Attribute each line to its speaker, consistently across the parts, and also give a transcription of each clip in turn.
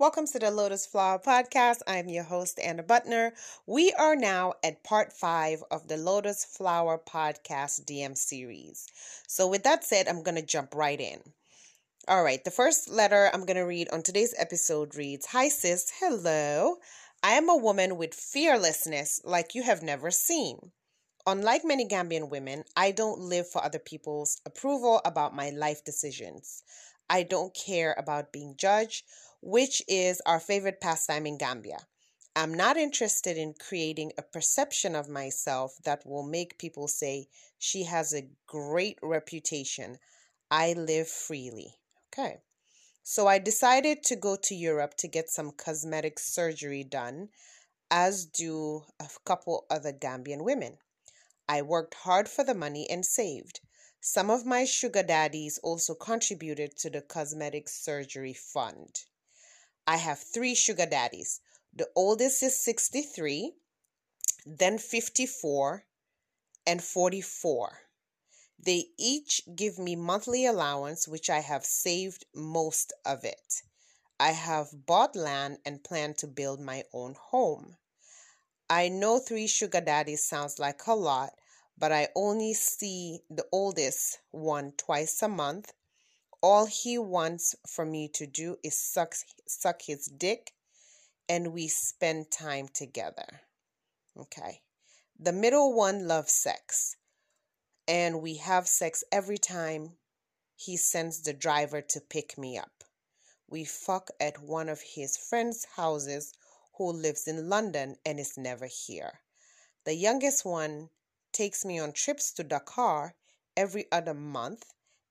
Speaker 1: Welcome to the Lotus Flower Podcast. I'm your host, Anna Butner. We are now at part five of the Lotus Flower Podcast DM series. So, with that said, I'm going to jump right in. All right, the first letter I'm going to read on today's episode reads Hi, sis. Hello. I am a woman with fearlessness like you have never seen. Unlike many Gambian women, I don't live for other people's approval about my life decisions. I don't care about being judged which is our favorite pastime in Gambia. I'm not interested in creating a perception of myself that will make people say she has a great reputation. I live freely. Okay. So I decided to go to Europe to get some cosmetic surgery done, as do a couple other Gambian women. I worked hard for the money and saved. Some of my sugar daddies also contributed to the cosmetic surgery fund. I have three sugar daddies. The oldest is 63, then 54, and 44. They each give me monthly allowance, which I have saved most of it. I have bought land and plan to build my own home. I know three sugar daddies sounds like a lot, but I only see the oldest one twice a month all he wants for me to do is suck, suck his dick and we spend time together. Okay. The middle one loves sex. And we have sex every time he sends the driver to pick me up. We fuck at one of his friends' houses who lives in London and is never here. The youngest one takes me on trips to Dakar every other month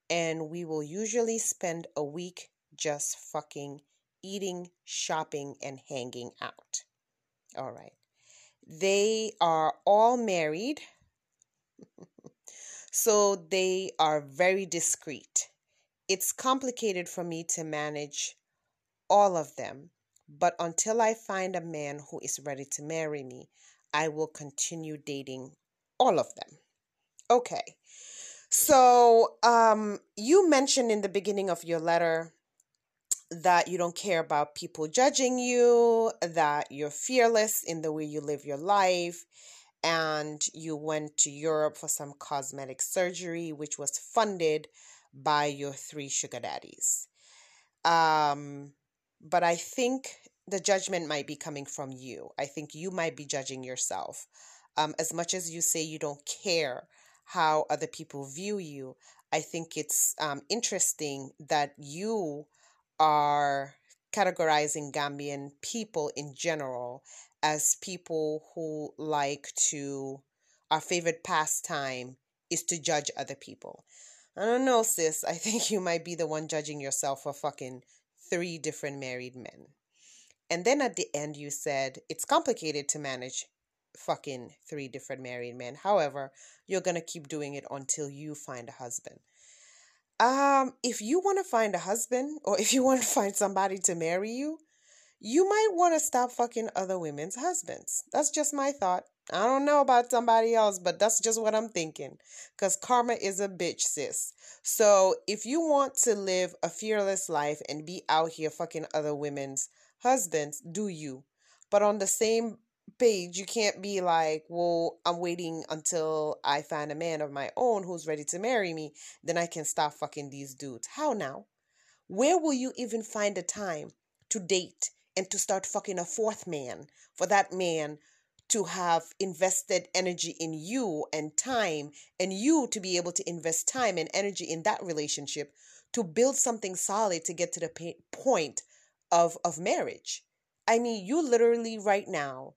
Speaker 1: and we will usually spend a week just fucking eating, shopping, and hanging out. All right. They are all married, so they are very discreet. It's complicated for me to manage all of them, but until I find a man who is ready to marry me, I will continue dating all of them. Okay. So, um, you mentioned in the beginning of your letter that you don't care about people judging you, that you're fearless in the way you live your life, and you went to Europe for some cosmetic surgery, which was funded by your three sugar daddies. Um, but I think the judgment might be coming from you. I think you might be judging yourself. Um, as much as you say you don't care how other people view you. I think it's um, interesting that you are categorizing Gambian people in general as people who like to, our favorite pastime is to judge other people. I don't know, sis. I think you might be the one judging yourself for fucking three different married men. And then at the end, you said it's complicated to manage fucking three different married men. However, you're going to keep doing it until you find a husband. Um, if you want to find a husband or if you want to find somebody to marry you, you might want to stop fucking other women's husbands. That's just my thought. I don't know about somebody else, but that's just what I'm thinking. Because karma is a bitch, sis. So if you want to live a fearless life and be out here fucking other women's husbands, do you. But on the same page, you can't be like, well, I'm waiting until I find a man of my own who's ready to marry me, then I can stop fucking these dudes. How now? Where will you even find the time to date and to start fucking a fourth man for that man to have invested energy in you and time, and you to be able to invest time and energy in that relationship to build something solid to get to the point of, of marriage? I mean, you literally right now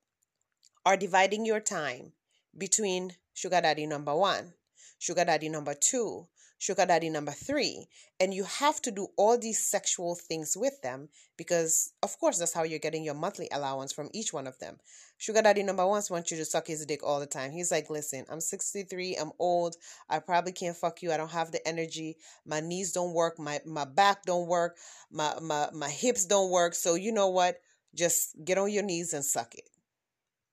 Speaker 1: are dividing your time between sugar daddy number one, sugar daddy number two, sugar daddy number three. And you have to do all these sexual things with them because, of course, that's how you're getting your monthly allowance from each one of them. Sugar daddy number one wants you to suck his dick all the time. He's like, listen, I'm 63, I'm old, I probably can't fuck you, I don't have the energy, my knees don't work, my, my back don't work, my, my, my hips don't work. So, you know what? Just get on your knees and suck it.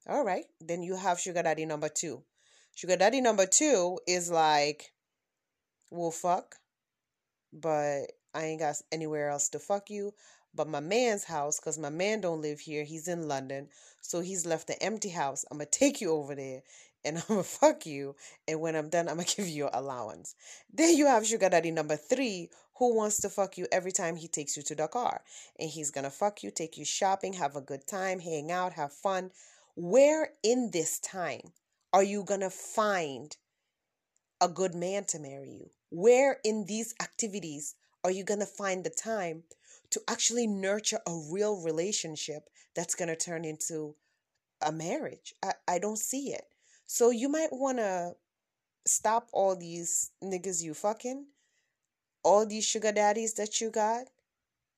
Speaker 1: All right. Then you have sugar daddy number two. Sugar daddy number two is like, we'll fuck, but I ain't got anywhere else to fuck you. But my man's house, because my man don't live here, he's in London, so he's left an empty house. I'm gonna take you over there and I'm gonna fuck you. And when I'm done, I'm gonna give you your allowance. Then you have sugar daddy number three, who wants to fuck you every time he takes you to Dakar And he's gonna fuck you, take you shopping, have a good time, hang out, have fun. Where in this time are you gonna find a good man to marry you? Where in these activities are you gonna find the time to actually nurture a real relationship that's gonna turn into a marriage? I, I don't see it. So you might want to stop all these niggas you fucking, all these sugar daddies that you got.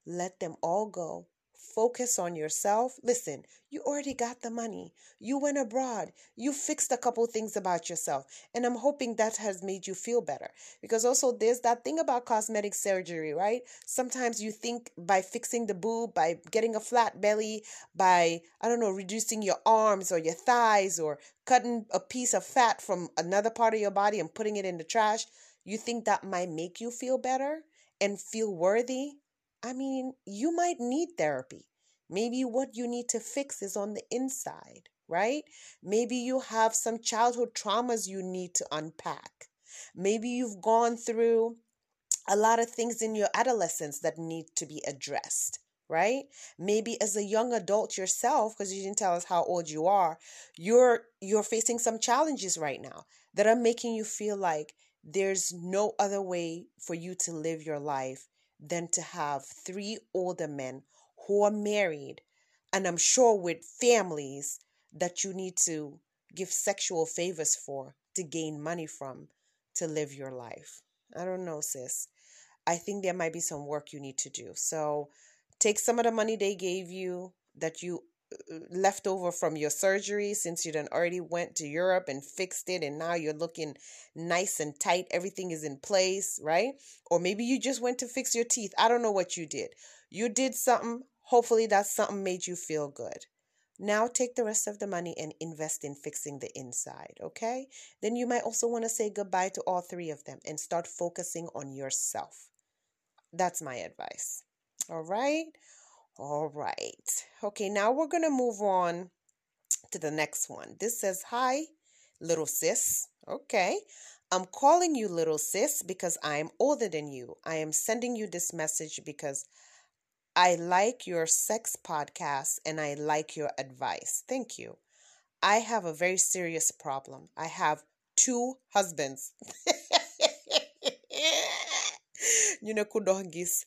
Speaker 1: Let them all go Focus on yourself. Listen, you already got the money. You went abroad. You fixed a couple things about yourself. And I'm hoping that has made you feel better. Because also, there's that thing about cosmetic surgery, right? Sometimes you think by fixing the boob, by getting a flat belly, by, I don't know, reducing your arms or your thighs or cutting a piece of fat from another part of your body and putting it in the trash, you think that might make you feel better and feel worthy I mean, you might need therapy. Maybe what you need to fix is on the inside, right? Maybe you have some childhood traumas you need to unpack. Maybe you've gone through a lot of things in your adolescence that need to be addressed right maybe as a young adult yourself because you didn't tell us how old you are you're you're facing some challenges right now that are making you feel like there's no other way for you to live your life than to have three older men who are married and I'm sure with families that you need to give sexual favors for to gain money from to live your life. I don't know, sis. I think there might be some work you need to do. So take some of the money they gave you that you left over from your surgery since you done already went to Europe and fixed it and now you're looking nice and tight everything is in place right? Or maybe you just went to fix your teeth. I don't know what you did. You did something. Hopefully that something made you feel good. Now take the rest of the money and invest in fixing the inside okay? Then you might also want to say goodbye to all three of them and start focusing on yourself. That's my advice. All right all right. Okay, now we're going to move on to the next one. This says, Hi, little sis. Okay. I'm calling you little sis because I'm older than you. I am sending you this message because I like your sex podcast and I like your advice. Thank you. I have a very serious problem. I have two husbands. you.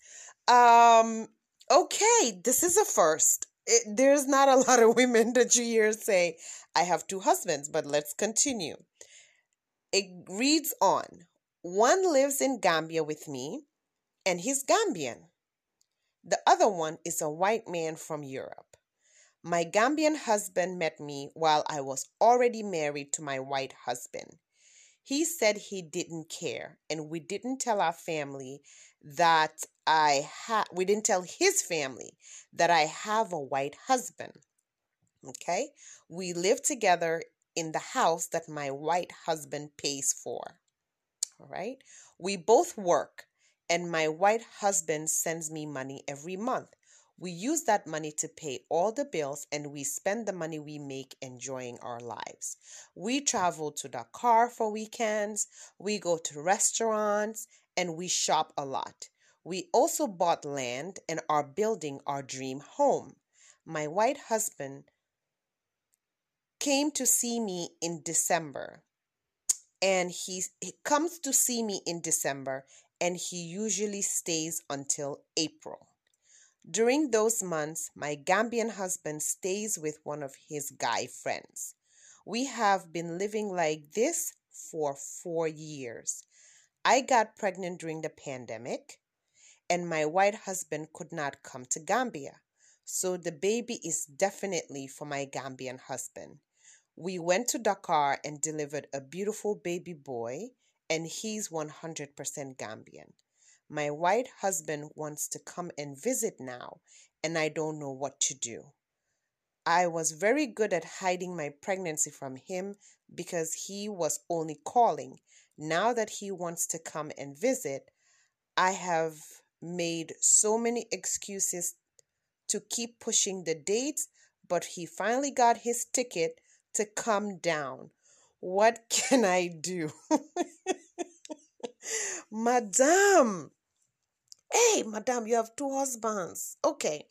Speaker 1: Um, okay, this is a first. It, there's not a lot of women that you hear say, I have two husbands, but let's continue. It reads on One lives in Gambia with me, and he's Gambian. The other one is a white man from Europe. My Gambian husband met me while I was already married to my white husband. He said he didn't care, and we didn't tell our family that I have, we didn't tell his family that I have a white husband. Okay. We live together in the house that my white husband pays for. All right. We both work, and my white husband sends me money every month. We use that money to pay all the bills and we spend the money we make enjoying our lives. We travel to Dakar for weekends, we go to restaurants, and we shop a lot. We also bought land and are building our dream home. My white husband came to see me in December. And he, he comes to see me in December and he usually stays until April. During those months, my Gambian husband stays with one of his guy friends. We have been living like this for four years. I got pregnant during the pandemic and my white husband could not come to Gambia. So the baby is definitely for my Gambian husband. We went to Dakar and delivered a beautiful baby boy, and he's 100% Gambian. My white husband wants to come and visit now, and I don't know what to do. I was very good at hiding my pregnancy from him because he was only calling. Now that he wants to come and visit, I have made so many excuses to keep pushing the dates, but he finally got his ticket to come down. What can I do? Madame, hey, Madame, you have two husbands. Okay.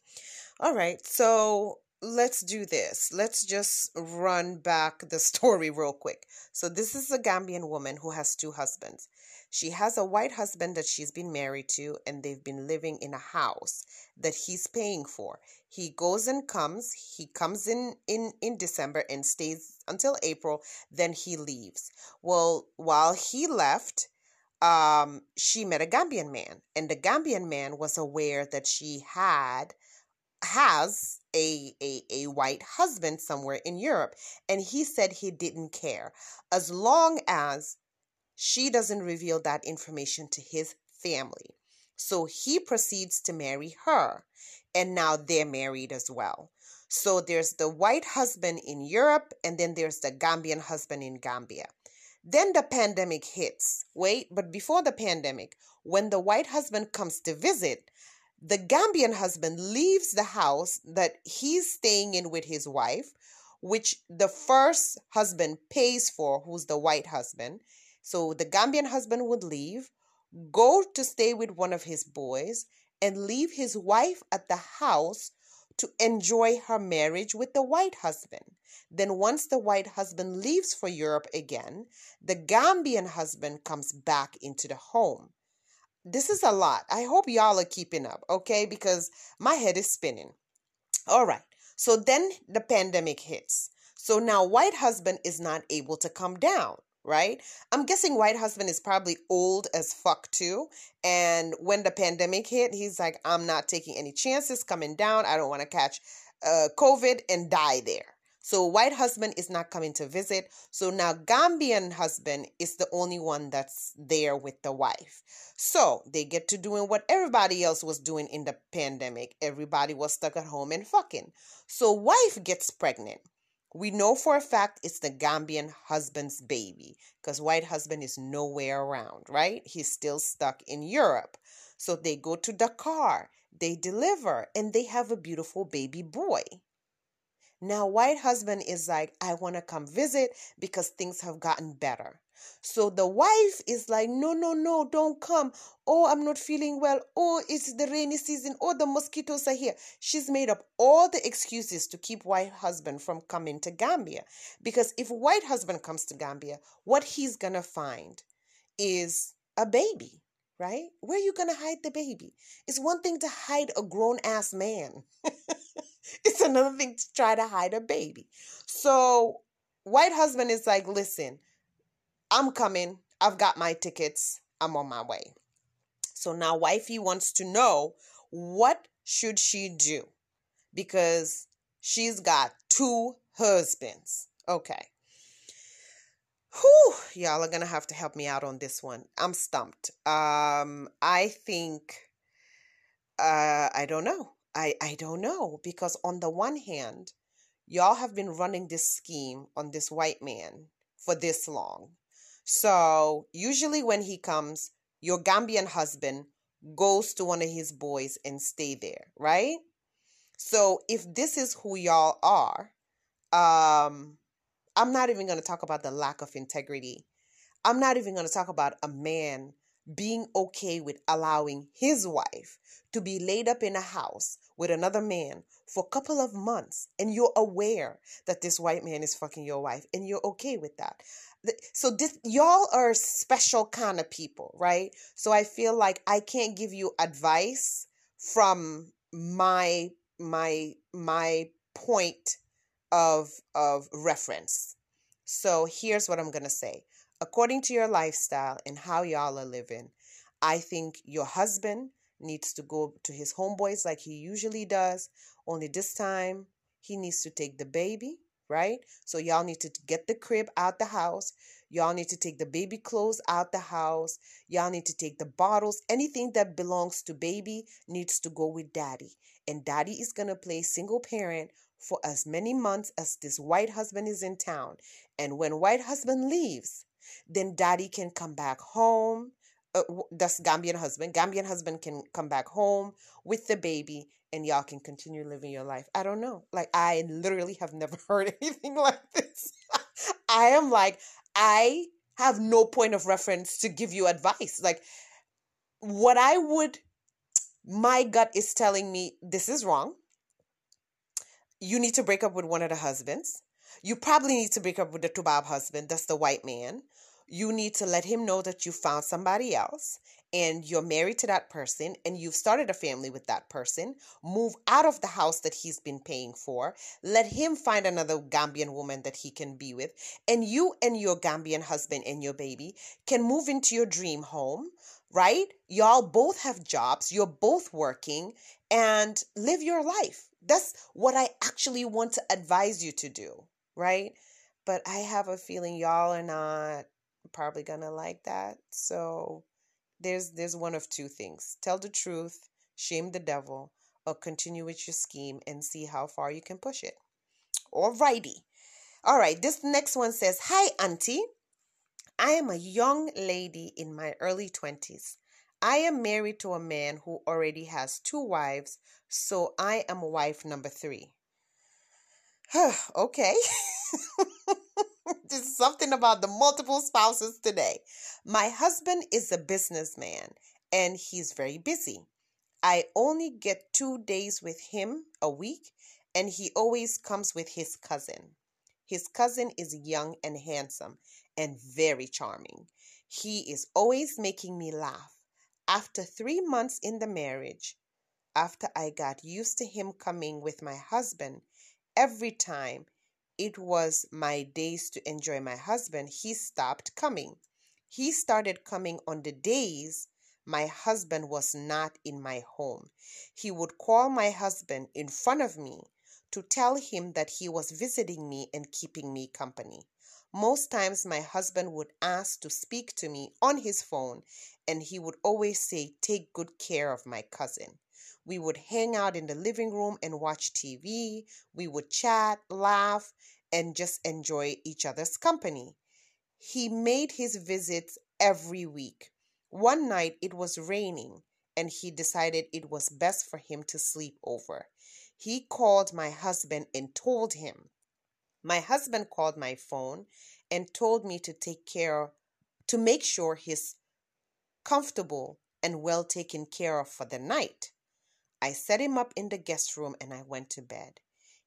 Speaker 1: All right. So let's do this. Let's just run back the story real quick. So, this is a Gambian woman who has two husbands. She has a white husband that she's been married to, and they've been living in a house that he's paying for. He goes and comes. He comes in in in December and stays until April. Then he leaves. Well, while he left, um, she met a Gambian man, and the Gambian man was aware that she had has a, a a white husband somewhere in Europe and he said he didn't care as long as she doesn't reveal that information to his family. So he proceeds to marry her, and now they're married as well. So there's the white husband in Europe, and then there's the Gambian husband in Gambia. Then the pandemic hits. Wait, but before the pandemic, when the white husband comes to visit, the Gambian husband leaves the house that he's staying in with his wife, which the first husband pays for, who's the white husband. So the Gambian husband would leave, go to stay with one of his boys, and leave his wife at the house to enjoy her marriage with the white husband. Then, once the white husband leaves for Europe again, the Gambian husband comes back into the home. This is a lot. I hope y'all are keeping up, okay? Because my head is spinning. All right. So then the pandemic hits. So now white husband is not able to come down right? I'm guessing White Husband is probably old as fuck too. And when the pandemic hit, he's like, I'm not taking any chances coming down. I don't want to catch uh, COVID and die there. So White Husband is not coming to visit. So now Gambian husband is the only one that's there with the wife. So they get to doing what everybody else was doing in the pandemic. Everybody was stuck at home and fucking. So wife gets pregnant. We know for a fact it's the Gambian husband's baby because white husband is nowhere around, right? He's still stuck in Europe. So they go to Dakar, they deliver, and they have a beautiful baby boy. Now, white husband is like, I want to come visit because things have gotten better. So the wife is like, no, no, no, don't come. Oh, I'm not feeling well. Oh, it's the rainy season. Oh, the mosquitoes are here. She's made up all the excuses to keep white husband from coming to Gambia. Because if white husband comes to Gambia, what he's going to find is a baby, right? Where are you going to hide the baby? It's one thing to hide a grown ass man. it's another thing to try to hide a baby. So white husband is like, listen, I'm coming. I've got my tickets. I'm on my way. So now wifey wants to know what should she do? Because she's got two husbands. Okay. Whew, y'all are gonna have to help me out on this one. I'm stumped. Um, I think uh I don't know. I, I don't know. Because on the one hand, y'all have been running this scheme on this white man for this long. So usually when he comes, your Gambian husband goes to one of his boys and stay there, right? So if this is who y'all are, um, I'm not even going to talk about the lack of integrity. I'm not even going to talk about a man being okay with allowing his wife to be laid up in a house with another man for a couple of months and you're aware that this white man is fucking your wife and you're okay with that. So this y'all are special kind of people right? So i feel like i can't give you advice from my my my point of of reference. So here's what i'm going to say according to your lifestyle and how y'all are living i think your husband needs to go to his homeboys like he usually does only this time he needs to take the baby right? So y'all need to get the crib out the house. Y'all need to take the baby clothes out the house. Y'all need to take the bottles. Anything that belongs to baby needs to go with daddy. And daddy is going to play single parent for as many months as this white husband is in town. And when white husband leaves, then daddy can come back home. Uh, that's Gambian husband. Gambian husband can come back home with the baby and y'all can continue living your life. I don't know. Like, I literally have never heard anything like this. I am like, I have no point of reference to give you advice. Like, what I would, my gut is telling me this is wrong. You need to break up with one of the husbands. You probably need to break up with the Tubab husband, that's the white man. You need to let him know that you found somebody else and you're married to that person and you've started a family with that person, move out of the house that he's been paying for, let him find another Gambian woman that he can be with, and you and your Gambian husband and your baby can move into your dream home, right? Y'all both have jobs, you're both working, and live your life. That's what I actually want to advise you to do, right? But I have a feeling y'all are not probably gonna like that. So, there's there's one of two things. Tell the truth shame the devil or continue with your scheme and see how far you can push it. Alrighty. All right this next one says hi auntie. I am a young lady in my early 20s i am married to a man who already has two wives so i am wife number three okay There's something about the multiple spouses today. My husband is a businessman and he's very busy. I only get two days with him a week, and he always comes with his cousin. His cousin is young and handsome and very charming. He is always making me laugh. After three months in the marriage, after I got used to him coming with my husband, every time it was my days to enjoy my husband, he stopped coming. He started coming on the days my husband was not in my home. He would call my husband in front of me to tell him that he was visiting me and keeping me company. Most times, my husband would ask to speak to me on his phone, and he would always say, Take good care of my cousin. We would hang out in the living room and watch TV. We would chat, laugh, and just enjoy each other's company. He made his visits every week. One night it was raining and he decided it was best for him to sleep over. He called my husband and told him. My husband called my phone and told me to take care to make sure he's comfortable and well taken care of for the night. I set him up in the guest room and I went to bed.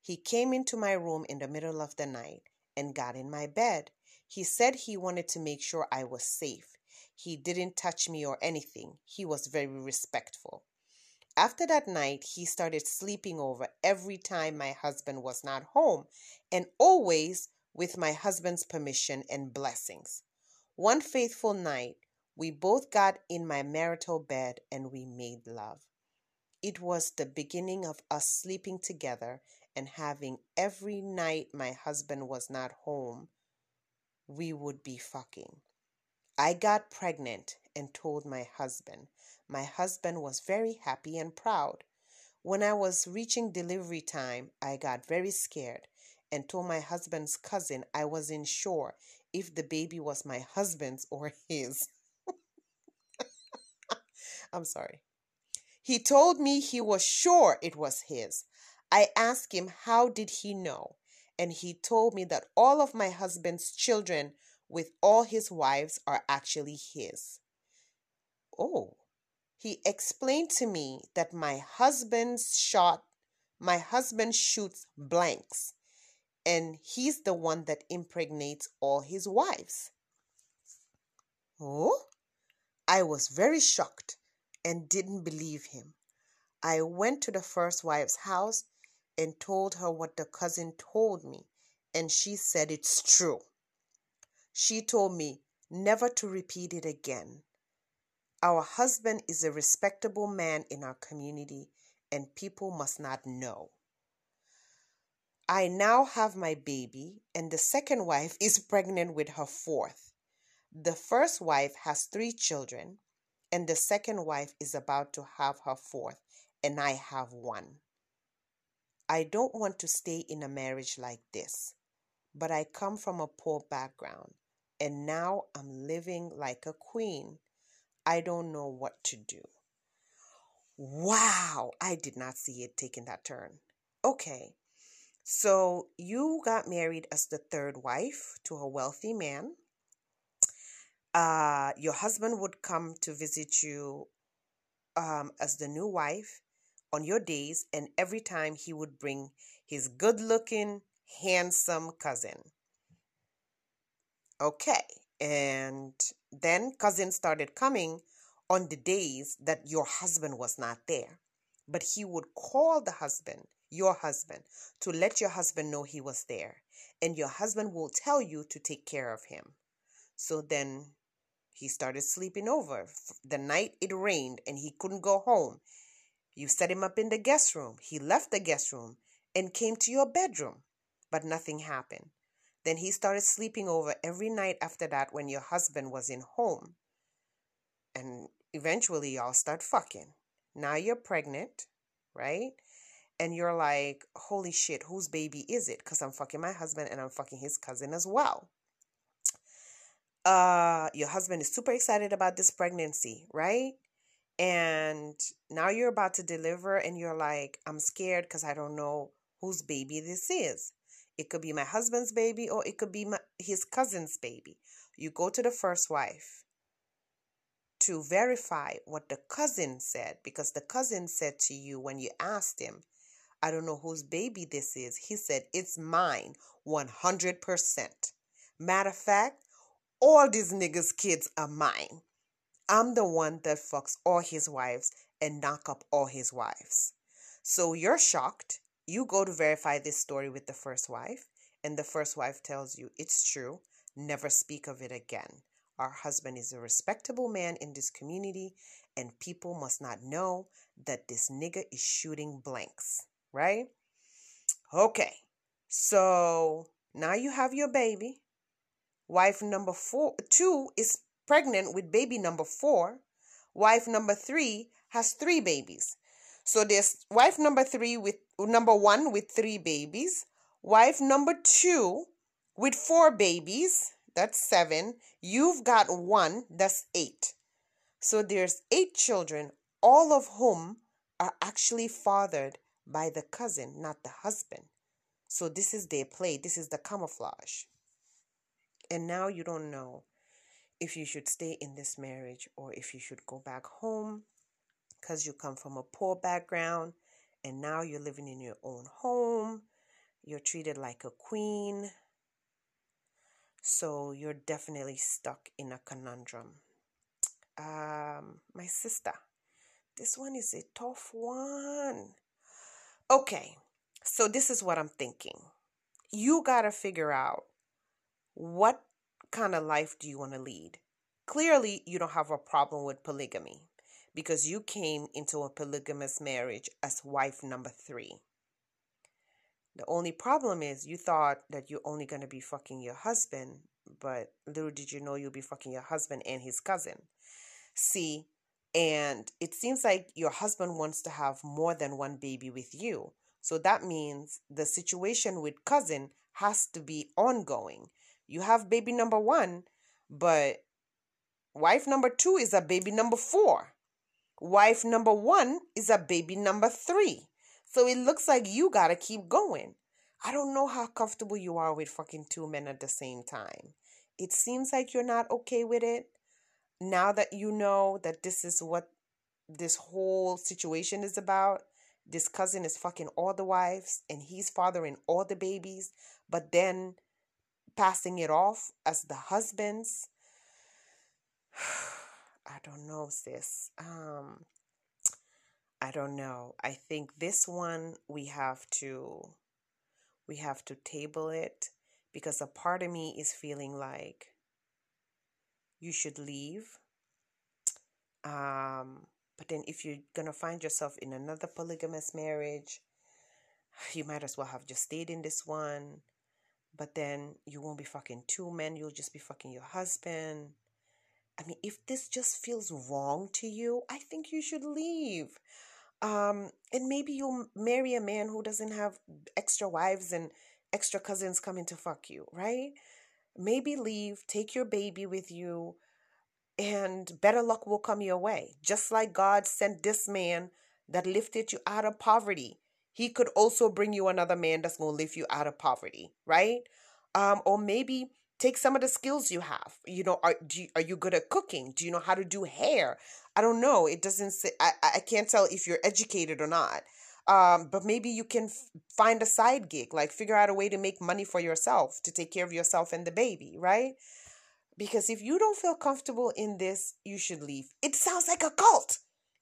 Speaker 1: He came into my room in the middle of the night and got in my bed. He said he wanted to make sure I was safe. He didn't touch me or anything. He was very respectful. After that night, he started sleeping over every time my husband was not home and always with my husband's permission and blessings. One faithful night, we both got in my marital bed and we made love. It was the beginning of us sleeping together and having every night my husband was not home, we would be fucking. I got pregnant and told my husband. My husband was very happy and proud. When I was reaching delivery time, I got very scared and told my husband's cousin I wasn't sure if the baby was my husband's or his. I'm sorry. He told me he was sure it was his. I asked him how did he know, and he told me that all of my husband's children with all his wives are actually his. Oh, he explained to me that my husband's shot, my husband shoots blanks, and he's the one that impregnates all his wives. Oh, I was very shocked and didn't believe him. I went to the first wife's house and told her what the cousin told me, and she said it's true. She told me never to repeat it again. Our husband is a respectable man in our community, and people must not know. I now have my baby, and the second wife is pregnant with her fourth. The first wife has three children, and the second wife is about to have her fourth, and I have one. I don't want to stay in a marriage like this, but I come from a poor background, and now I'm living like a queen. I don't know what to do. Wow, I did not see it taking that turn. Okay, so you got married as the third wife to a wealthy man. Uh, your husband would come to visit you um, as the new wife on your days, and every time he would bring his good looking, handsome cousin. Okay, and then cousin started coming on the days that your husband was not there. But he would call the husband, your husband, to let your husband know he was there. And your husband will tell you to take care of him. So then he started sleeping over. The night it rained and he couldn't go home. You set him up in the guest room. He left the guest room and came to your bedroom, but nothing happened. Then he started sleeping over every night after that when your husband was in home. And eventually y'all start fucking. Now you're pregnant, right? And you're like, holy shit, whose baby is it? Because I'm fucking my husband and I'm fucking his cousin as well. Uh, your husband is super excited about this pregnancy, right? And now you're about to deliver, and you're like, I'm scared because I don't know whose baby this is. It could be my husband's baby or it could be my, his cousin's baby. You go to the first wife to verify what the cousin said because the cousin said to you when you asked him, I don't know whose baby this is. He said, It's mine 100%. Matter of fact, all these niggas' kids are mine. I'm the one that fucks all his wives and knock up all his wives. So you're shocked. You go to verify this story with the first wife, and the first wife tells you it's true. Never speak of it again. Our husband is a respectable man in this community, and people must not know that this nigga is shooting blanks, right? Okay, so now you have your baby. Wife number four, two is pregnant with baby number four. Wife number three has three babies. So there's wife number three with number one with three babies, wife number two with four babies, that's seven. You've got one, that's eight. So there's eight children, all of whom are actually fathered by the cousin, not the husband. So this is their play, this is the camouflage. And now you don't know if you should stay in this marriage or if you should go back home because you come from a poor background and now you're living in your own home. You're treated like a queen. So you're definitely stuck in a conundrum. Um, my sister, this one is a tough one. Okay, so this is what I'm thinking. You got to figure out what kind of life do you want to lead? Clearly, you don't have a problem with polygamy because you came into a polygamous marriage as wife number three. The only problem is you thought that you're only going to be fucking your husband, but little did you know you'll be fucking your husband and his cousin. See, and it seems like your husband wants to have more than one baby with you. So that means the situation with cousin has to be ongoing. You have baby number one, but wife number two is a baby number four. Wife number one is a baby number three. So it looks like you gotta keep going. I don't know how comfortable you are with fucking two men at the same time. It seems like you're not okay with it. Now that you know that this is what this whole situation is about, this cousin is fucking all the wives and he's fathering all the babies, but then passing it off as the husband's. I don't know, sis. Um, I don't know. I think this one we have to we have to table it because a part of me is feeling like you should leave. Um, but then if you're gonna find yourself in another polygamous marriage, you might as well have just stayed in this one. But then you won't be fucking two men, you'll just be fucking your husband. I mean, if this just feels wrong to you, I think you should leave. Um, and maybe you'll marry a man who doesn't have extra wives and extra cousins coming to fuck you, right? Maybe leave, take your baby with you, and better luck will come your way. Just like God sent this man that lifted you out of poverty. He could also bring you another man that's going to lift you out of poverty, right? Um, or maybe take some of the skills you have. You know, are do you, are you good at cooking? Do you know how to do hair? I don't know. It doesn't say. I I can't tell if you're educated or not. Um, but maybe you can f- find a side gig, like figure out a way to make money for yourself to take care of yourself and the baby, right? Because if you don't feel comfortable in this, you should leave. It sounds like a cult.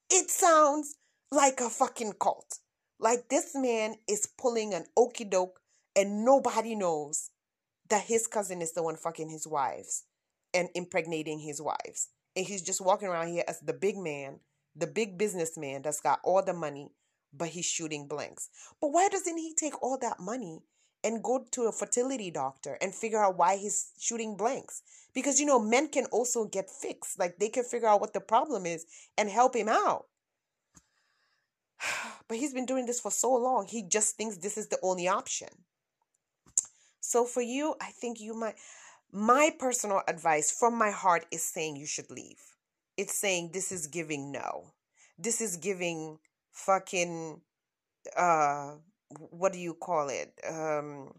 Speaker 1: It sounds like a fucking cult. Like this man is pulling an okey doke and nobody knows that his cousin is the one fucking his wives and impregnating his wives. And he's just walking around here as the big man, the big businessman that's got all the money, but he's shooting blanks. But why doesn't he take all that money and go to a fertility doctor and figure out why he's shooting blanks? Because you know, men can also get fixed. Like they can figure out what the problem is and help him out. But he's been doing this for so long, he just thinks this is the only option. So for you, I think you might my personal advice from my heart is saying you should leave. It's saying this is giving no. This is giving fucking uh what do you call it? Um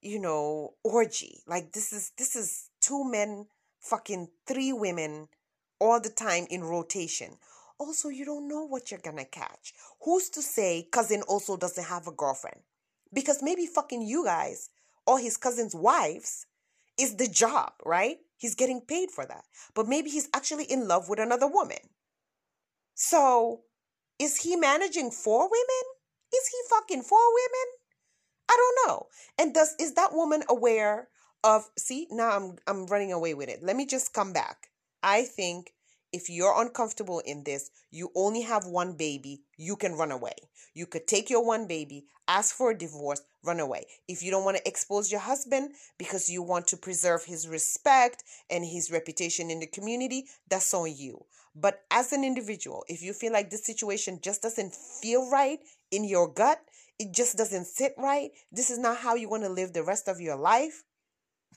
Speaker 1: you know, orgy. Like this is this is two men fucking three women all the time in rotation. Also, you don't know what you're gonna catch. Who's to say cousin also doesn't have a girlfriend? Because maybe fucking you guys or his cousin's wives is the job, right? He's getting paid for that. But maybe he's actually in love with another woman. So, is he managing four women? Is he fucking four women? I don't know. And does is that woman aware of see, now I'm I'm running away with it. Let me just come back. I think if you're uncomfortable in this, you only have one baby, you can run away. You could take your one baby, ask for a divorce, run away. If you don't want to expose your husband because you want to preserve his respect and his reputation in the community, that's on you. But as an individual, if you feel like this situation just doesn't feel right in your gut, it just doesn't sit right, this is not how you want to live the rest of your life,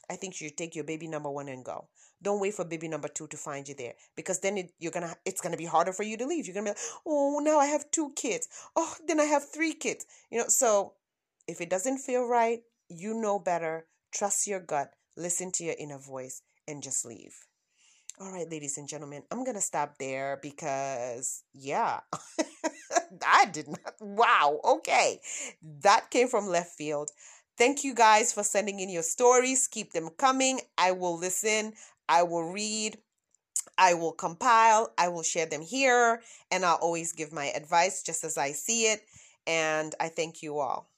Speaker 1: I think you should take your baby number one and go. Don't wait for baby number two to find you there because then it, you're gonna it's gonna be harder for you to leave. You're gonna be like, oh, now I have two kids. Oh, then I have three kids. You know, so if it doesn't feel right, you know better. Trust your gut. Listen to your inner voice and just leave. All right, ladies and gentlemen, I'm gonna stop there because yeah, I did not. Wow. Okay, that came from left field. Thank you guys for sending in your stories. Keep them coming. I will listen. I will read, I will compile, I will share them here, and I'll always give my advice just as I see it. And I thank you all.